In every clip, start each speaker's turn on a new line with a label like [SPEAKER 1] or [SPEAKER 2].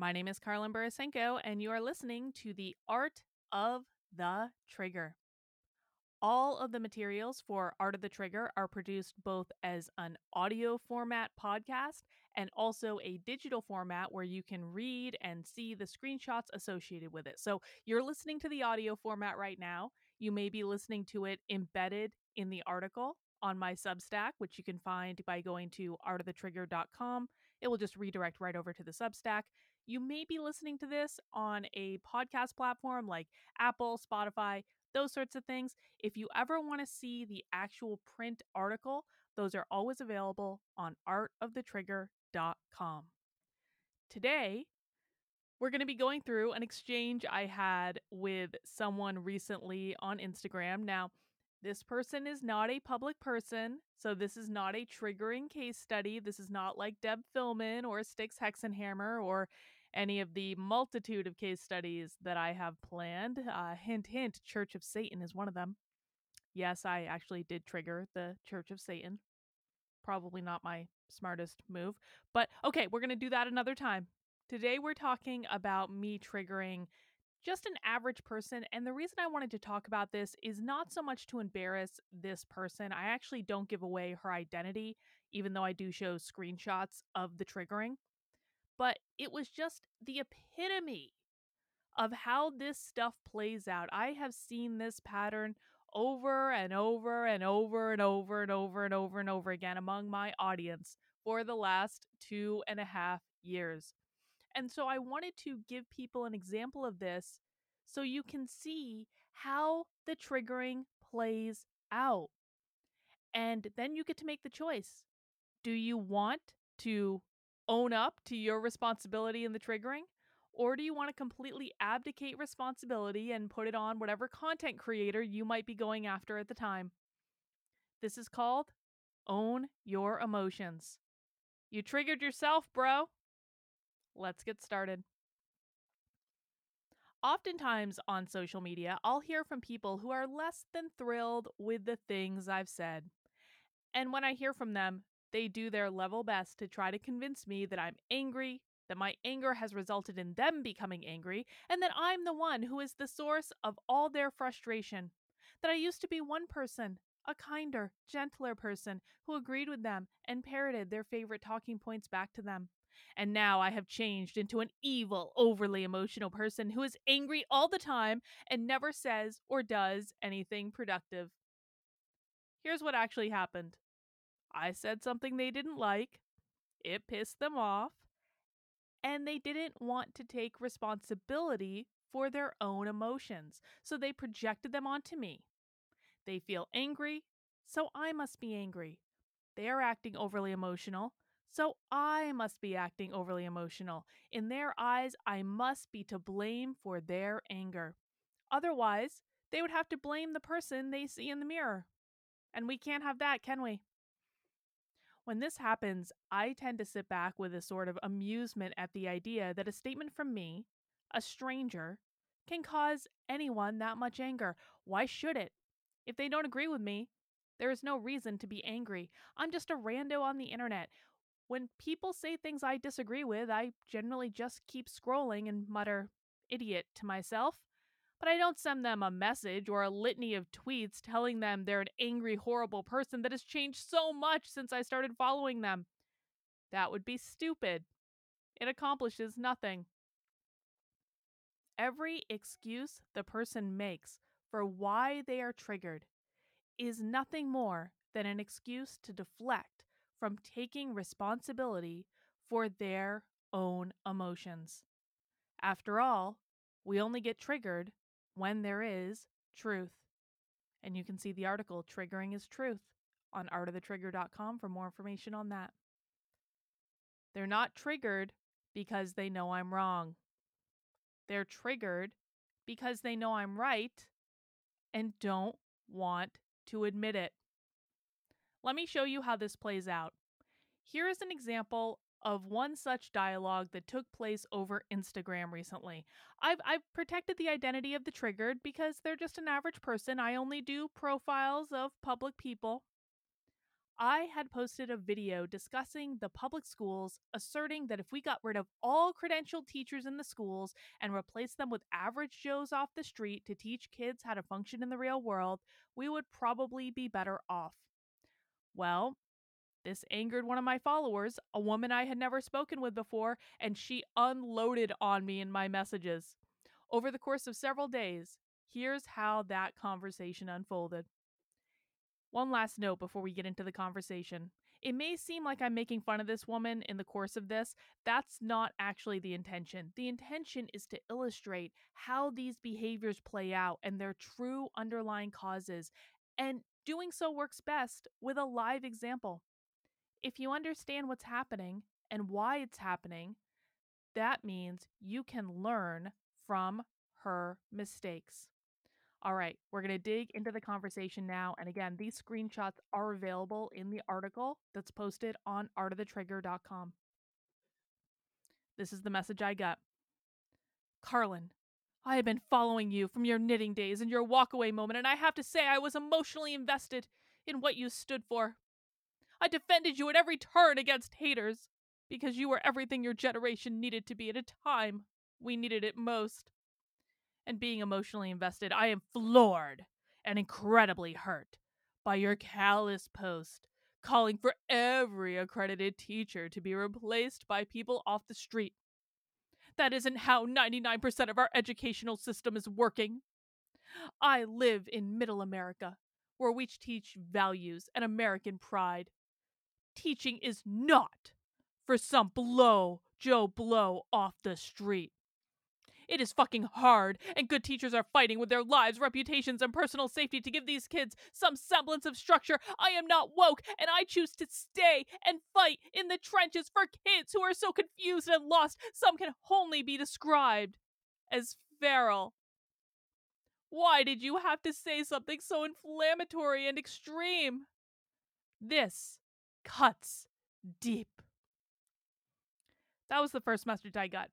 [SPEAKER 1] My name is Karlyn Borysenko, and you are listening to The Art of the Trigger. All of the materials for Art of the Trigger are produced both as an audio format podcast and also a digital format where you can read and see the screenshots associated with it. So you're listening to the audio format right now. You may be listening to it embedded in the article on my Substack, which you can find by going to artofthetrigger.com. It will just redirect right over to the Substack. You may be listening to this on a podcast platform like Apple, Spotify, those sorts of things. If you ever want to see the actual print article, those are always available on artofthetrigger.com. Today, we're going to be going through an exchange I had with someone recently on Instagram. Now, this person is not a public person, so this is not a triggering case study. This is not like Deb Fillman or Styx Hexenhammer or any of the multitude of case studies that I have planned. Uh, hint, hint, Church of Satan is one of them. Yes, I actually did trigger the Church of Satan. Probably not my smartest move, but okay, we're going to do that another time. Today we're talking about me triggering just an average person. And the reason I wanted to talk about this is not so much to embarrass this person. I actually don't give away her identity, even though I do show screenshots of the triggering but it was just the epitome of how this stuff plays out. I have seen this pattern over and over and over and over and over and over and over again among my audience for the last two and a half years. And so I wanted to give people an example of this so you can see how the triggering plays out. And then you get to make the choice. Do you want to own up to your responsibility in the triggering? Or do you want to completely abdicate responsibility and put it on whatever content creator you might be going after at the time? This is called Own Your Emotions. You triggered yourself, bro. Let's get started. Oftentimes on social media, I'll hear from people who are less than thrilled with the things I've said. And when I hear from them, they do their level best to try to convince me that I'm angry, that my anger has resulted in them becoming angry, and that I'm the one who is the source of all their frustration. That I used to be one person, a kinder, gentler person who agreed with them and parroted their favorite talking points back to them. And now I have changed into an evil, overly emotional person who is angry all the time and never says or does anything productive. Here's what actually happened I said something they didn't like, it pissed them off, and they didn't want to take responsibility for their own emotions, so they projected them onto me. They feel angry, so I must be angry. They are acting overly emotional, so I must be acting overly emotional. In their eyes, I must be to blame for their anger. Otherwise, they would have to blame the person they see in the mirror. And we can't have that, can we? When this happens, I tend to sit back with a sort of amusement at the idea that a statement from me, a stranger, can cause anyone that much anger. Why should it? If they don't agree with me, there is no reason to be angry. I'm just a rando on the internet. When people say things I disagree with, I generally just keep scrolling and mutter, idiot, to myself but I don't send them a message or a litany of tweets telling them they're an angry, horrible person that has changed so much since I started following them. That would be stupid. It accomplishes nothing. Every excuse the person makes for why they are triggered is nothing more than an excuse to deflect from taking responsibility for their own emotions. After all, we only get triggered when there is truth. And you can see the article Triggering is Truth on artofthetrigger.com for more information on that. They're not triggered because they know I'm wrong. They're triggered because they know I'm right and don't want to admit it. Let me show you how this plays out. Here is an example of one such dialogue that took place over Instagram recently. I've I've protected the identity of the triggered because they're just an average person. I only do profiles of public people. I had posted a video discussing the public schools, asserting that if we got rid of all credentialed teachers in the schools and replaced them with average Joes off the street to teach kids how to function in the real world, we would probably be better off. Well, this angered one of my followers, a woman I had never spoken with before, and she unloaded on me in my messages. Over the course of several days, here's how that conversation unfolded. One last note before we get into the conversation. It may seem like I'm making fun of this woman in the course of this. That's not actually the intention. The intention is to illustrate how these behaviors play out and their true underlying causes. And doing so works best with a live example. If you understand what's happening and why it's happening, that means you can learn from her mistakes. All right, we're going to dig into the conversation now. And again, these screenshots are available in the article that's posted on artofthetrigger.com. This is the message I got. Karlyn, I have been following you from your knitting days and your walkaway moment, and I have to say I was emotionally invested in what you stood for. I defended you at every turn against haters because you were everything your generation needed to be at a time we needed it most and being emotionally invested, I am floored and incredibly hurt by your callous post calling for every accredited teacher to be replaced by people off the street. That isn't how 99% of our educational system is working. I live in middle America, where we teach values and American pride. Teaching is not for some blow Joe Blow off the street. It is fucking hard, and good teachers are fighting with their lives, reputations, and personal safety to give these kids some semblance of structure. I am not woke, and I choose to stay and fight in the trenches for kids who are so confused and lost, some can only be described as feral. Why did you have to say something so inflammatory and extreme? This cuts deep. That was the first message I got.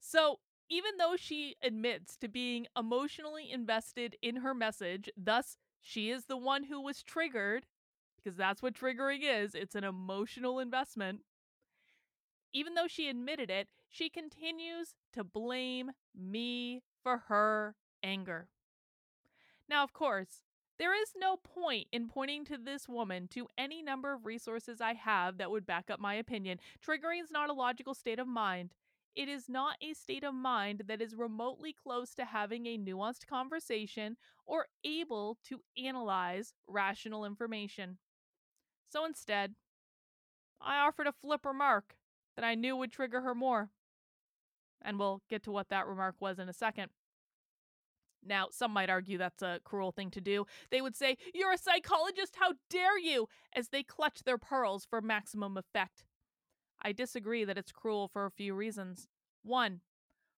[SPEAKER 1] So, even though she admits to being emotionally invested in her message, thus, she is the one who was triggered, because that's what triggering is it's an emotional investment. Even though she admitted it, she continues to blame me for her anger. Now, of course, there is no point in pointing to this woman to any number of resources I have that would back up my opinion. Triggering is not a logical state of mind. It is not a state of mind that is remotely close to having a nuanced conversation or able to analyze rational information. So instead, I offered a flip remark that I knew would trigger her more. And we'll get to what that remark was in a second. Now, some might argue that's a cruel thing to do. They would say, You're a psychologist, how dare you! as they clutch their pearls for maximum effect. I disagree that it's cruel for a few reasons. One,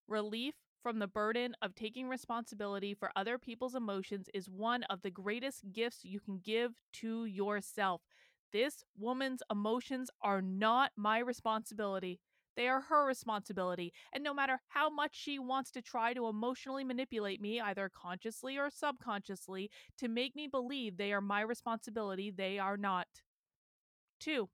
[SPEAKER 1] relief from the burden of taking responsibility for other people's emotions is one of the greatest gifts you can give to yourself. This woman's emotions are not my responsibility. They are her responsibility. And no matter how much she wants to try to emotionally manipulate me, either consciously or subconsciously, to make me believe they are my responsibility, they are not. Two,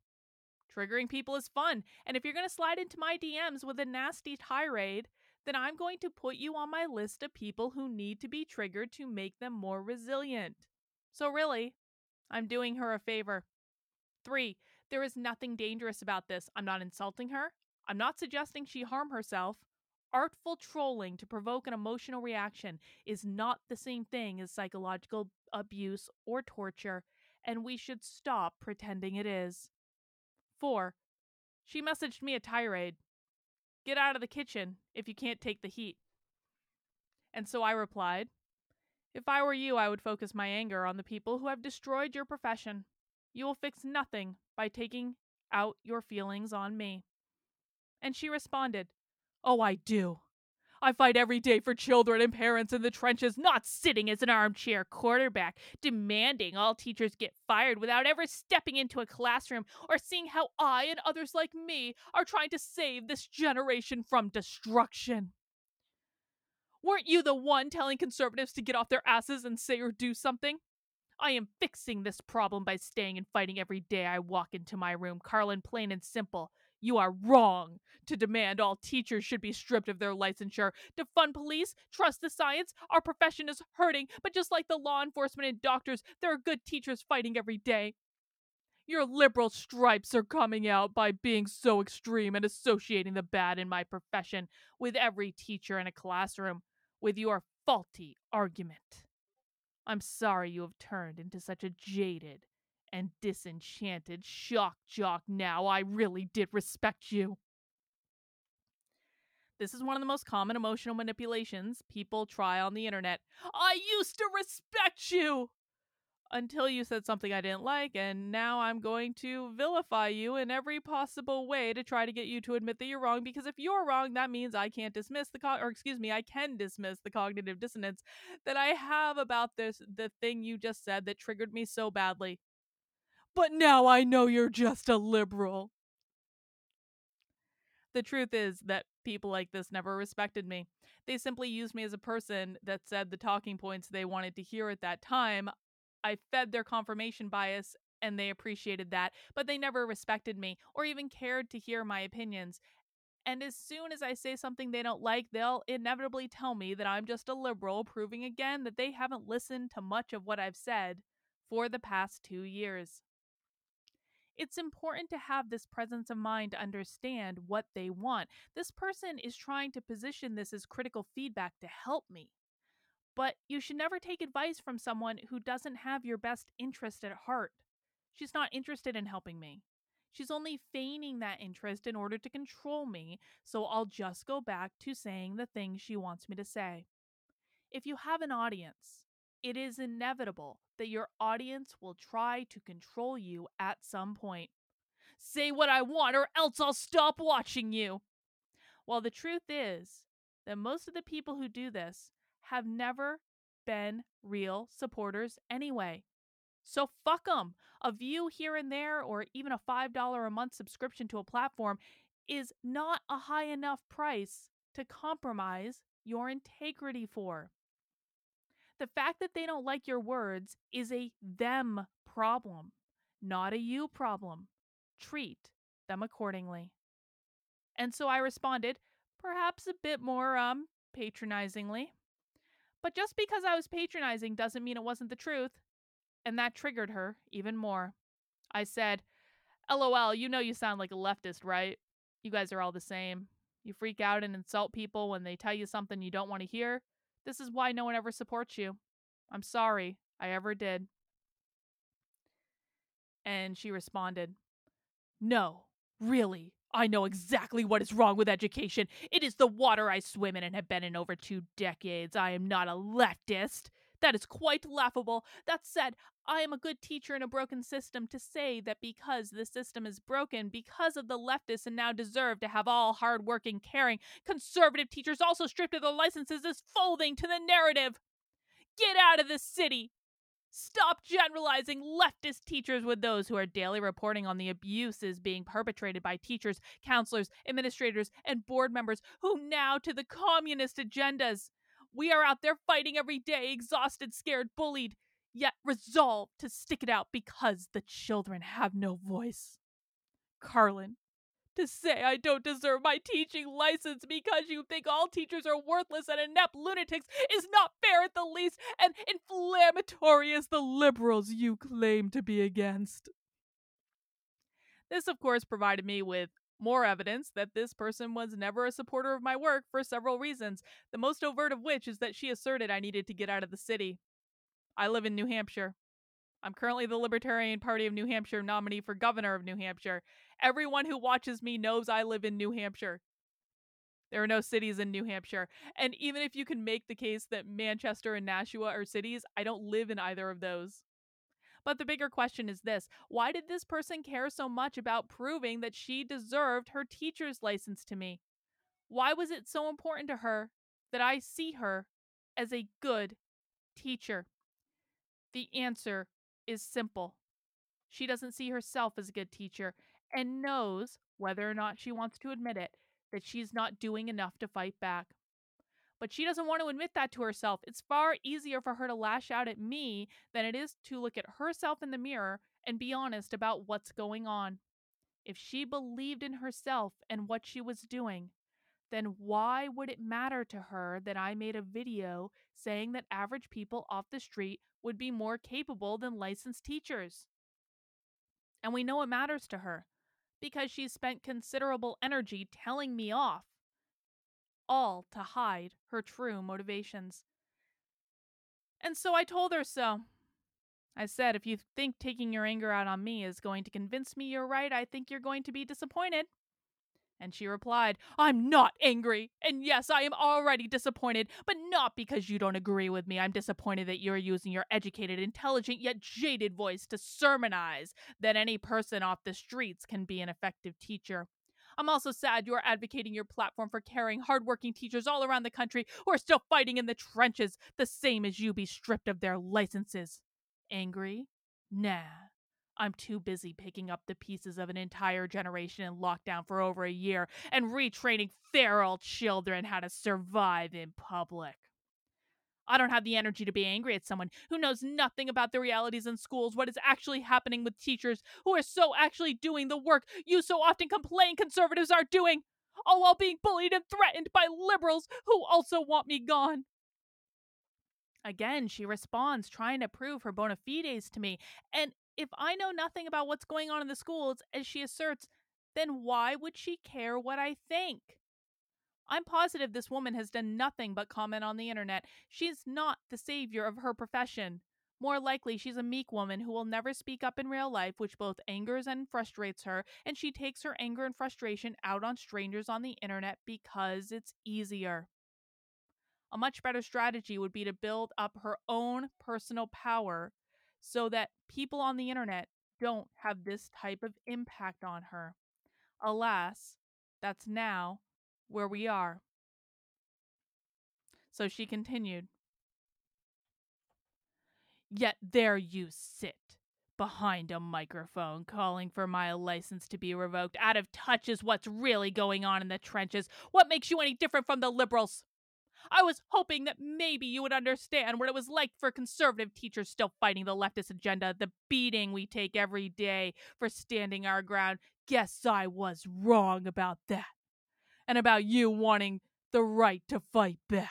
[SPEAKER 1] Triggering people is fun. And if you're going to slide into my DMs with a nasty tirade, then I'm going to put you on my list of people who need to be triggered to make them more resilient. So, really, I'm doing her a favor. Three, there is nothing dangerous about this. I'm not insulting her. I'm not suggesting she harm herself. Artful trolling to provoke an emotional reaction is not the same thing as psychological abuse or torture, and we should stop pretending it is. 4. She messaged me a tirade. Get out of the kitchen if you can't take the heat. And so I replied, If I were you, I would focus my anger on the people who have destroyed your profession. You will fix nothing by taking out your feelings on me. And she responded, Oh, I do. I fight every day for children and parents in the trenches, not sitting as an armchair quarterback, demanding all teachers get fired without ever stepping into a classroom or seeing how I and others like me are trying to save this generation from destruction. Weren't you the one telling conservatives to get off their asses and say or do something? I am fixing this problem by staying and fighting every day I walk into my room. Karlyn, plain and simple. You are wrong to demand all teachers should be stripped of their licensure. Defund police, trust the science. Our profession is hurting, but just like the law enforcement and doctors, there are good teachers fighting every day. Your liberal stripes are coming out by being so extreme and associating the bad in my profession with every teacher in a classroom with your faulty argument. I'm sorry you have turned into such a jaded and disenchanted shock jock now. I really did respect you. This is one of the most common emotional manipulations people try on the internet. I used to respect you! Until you said something I didn't like, and now I'm going to vilify you in every possible way to try to get you to admit that you're wrong. Because if you're wrong, that means I can't dismiss the co- or excuse me, I can dismiss the cognitive dissonance that I have about this the thing you just said that triggered me so badly but now I know you're just a liberal. The truth is that people like this never respected me. They simply used me as a person that said the talking points they wanted to hear at that time. I fed their confirmation bias and they appreciated that, but they never respected me or even cared to hear my opinions. And as soon as I say something they don't like, they'll inevitably tell me that I'm just a liberal, proving again that they haven't listened to much of what I've said for the past two years. It's important to have this presence of mind to understand what they want. This person is trying to position this as critical feedback to help me. But you should never take advice from someone who doesn't have your best interest at heart. She's not interested in helping me. She's only feigning that interest in order to control me, so I'll just go back to saying the things she wants me to say. If you have an audience, it is inevitable that your audience will try to control you at some point. Say what I want, or else I'll stop watching you. Well, the truth is that most of the people who do this have never been real supporters anyway. So fuck them. A view here and there, or even a $5 a month subscription to a platform, is not a high enough price to compromise your integrity for. The fact that they don't like your words is a them problem, not a you problem. Treat them accordingly. And so I responded, perhaps a bit more um patronizingly. But just because I was patronizing doesn't mean it wasn't the truth. And that triggered her even more. I said, LOL, you know you sound like a leftist, right? You guys are all the same. You freak out and insult people when they tell you something you don't want to hear. This is why no one ever supports you. I'm sorry I ever did. And she responded, No, really. I know exactly what is wrong with education. It is the water I swim in and have been in over two decades. I am not a leftist. That is quite laughable. That said, I am a good teacher in a broken system to say that because the system is broken, because of the leftists and now deserve to have all hardworking, caring, conservative teachers also stripped of their licenses is folding to the narrative. Get out of the city! Stop generalizing leftist teachers with those who are daily reporting on the abuses being perpetrated by teachers, counselors, administrators, and board members who now to the communist agendas. We are out there fighting every day, exhausted, scared, bullied, yet resolved to stick it out because the children have no voice. Karlyn, to say I don't deserve my teaching license because you think all teachers are worthless and inept lunatics is not fair at the least and inflammatory as the liberals you claim to be against. This, of course, provided me with more evidence that this person was never a supporter of my work for several reasons, the most overt of which is that she asserted I needed to get out of the city. I live in New Hampshire. I'm currently the Libertarian Party of New Hampshire nominee for governor of New Hampshire. Everyone who watches me knows I live in New Hampshire. There are no cities in New Hampshire. And even if you can make the case that Manchester and Nashua are cities, I don't live in either of those. But the bigger question is this why did this person care so much about proving that she deserved her teacher's license to me? Why was it so important to her that I see her as a good teacher? The answer is simple. She doesn't see herself as a good teacher and knows, whether or not she wants to admit it, that she's not doing enough to fight back. But she doesn't want to admit that to herself. It's far easier for her to lash out at me than it is to look at herself in the mirror and be honest about what's going on. If she believed in herself and what she was doing, then why would it matter to her that I made a video saying that average people off the street would be more capable than licensed teachers? And we know it matters to her because she's spent considerable energy telling me off, all to hide her true motivations. And so I told her so. I said, if you think taking your anger out on me is going to convince me you're right, I think you're going to be disappointed. And she replied, I'm not angry. And yes, I am already disappointed, but not because you don't agree with me. I'm disappointed that you're using your educated, intelligent, yet jaded voice to sermonize that any person off the streets can be an effective teacher. I'm also sad you are advocating your platform for caring, hardworking teachers all around the country who are still fighting in the trenches, the same as you be stripped of their licenses. Angry? Nah. I'm too busy picking up the pieces of an entire generation in lockdown for over a year and retraining feral children how to survive in public. I don't have the energy to be angry at someone who knows nothing about the realities in schools, what is actually happening with teachers who are so actually doing the work you so often complain conservatives are doing, all while being bullied and threatened by liberals who also want me gone. Again, she responds, trying to prove her bona fides to me. And if I know nothing about what's going on in the schools, as she asserts, then why would she care what I think? I'm positive this woman has done nothing but comment on the internet. She's not the savior of her profession. More likely, she's a meek woman who will never speak up in real life, which both angers and frustrates her, and she takes her anger and frustration out on strangers on the internet because it's easier. A much better strategy would be to build up her own personal power so that people on the internet don't have this type of impact on her. Alas, that's now where we are. So she continued. Yet there you sit, behind a microphone, calling for my license to be revoked. Out of touch is what's really going on in the trenches. What makes you any different from the liberals? I was hoping that maybe you would understand what it was like for conservative teachers still fighting the leftist agenda, the beating we take every day for standing our ground. Guess I was wrong about that. And about you wanting the right to fight back.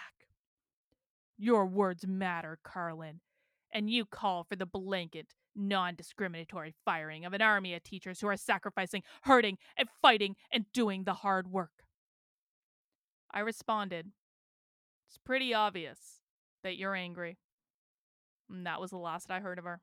[SPEAKER 1] Your words matter, Karlyn. And you call for the blanket, non discriminatory firing of an army of teachers who are sacrificing, hurting, and fighting and doing the hard work. I responded it's pretty obvious that you're angry. And that was the last I heard of her.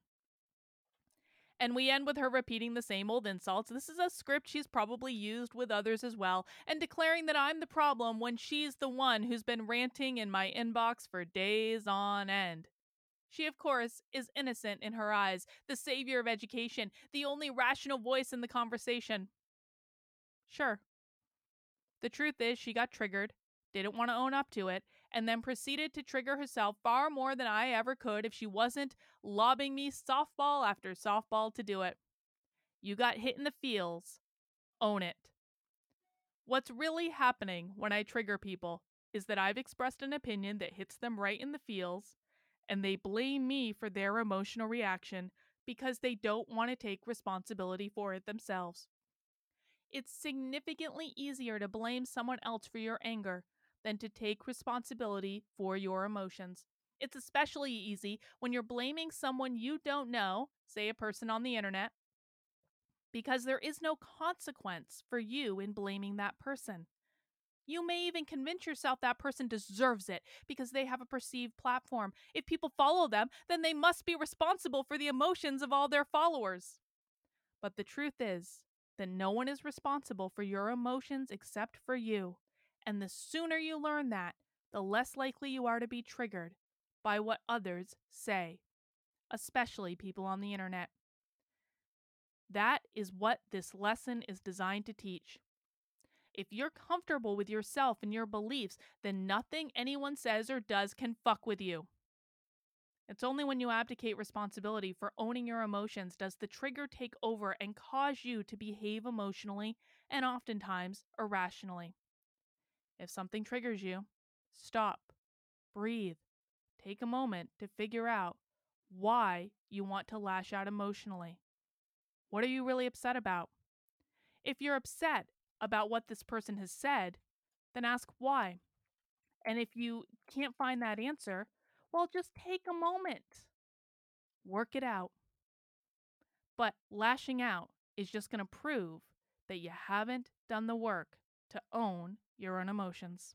[SPEAKER 1] And we end with her repeating the same old insults. This is a script she's probably used with others as well, and declaring that I'm the problem when she's the one who's been ranting in my inbox for days on end. She, of course, is innocent in her eyes, the savior of education, the only rational voice in the conversation. Sure. The truth is, she got triggered, didn't want to own up to it, and then proceeded to trigger herself far more than I ever could if she wasn't lobbing me softball after softball to do it. You got hit in the feels. Own it. What's really happening when I trigger people is that I've expressed an opinion that hits them right in the feels, and they blame me for their emotional reaction because they don't want to take responsibility for it themselves. It's significantly easier to blame someone else for your anger than to take responsibility for your emotions. It's especially easy when you're blaming someone you don't know, say a person on the internet, because there is no consequence for you in blaming that person. You may even convince yourself that person deserves it because they have a perceived platform. If people follow them, then they must be responsible for the emotions of all their followers. But the truth is that no one is responsible for your emotions except for you. And the sooner you learn that, the less likely you are to be triggered by what others say, especially people on the internet. That is what this lesson is designed to teach. If you're comfortable with yourself and your beliefs, then nothing anyone says or does can fuck with you. It's only when you abdicate responsibility for owning your emotions does the trigger take over and cause you to behave emotionally and oftentimes irrationally. If something triggers you, stop breathe. Take a moment to figure out why you want to lash out emotionally. What are you really upset about? If you're upset about what this person has said, then ask why. And if you can't find that answer, well, just take a moment, work it out. But lashing out is just going to prove that you haven't done the work to own your own emotions.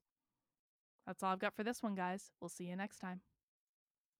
[SPEAKER 1] That's all I've got for this one, guys. We'll see you next time.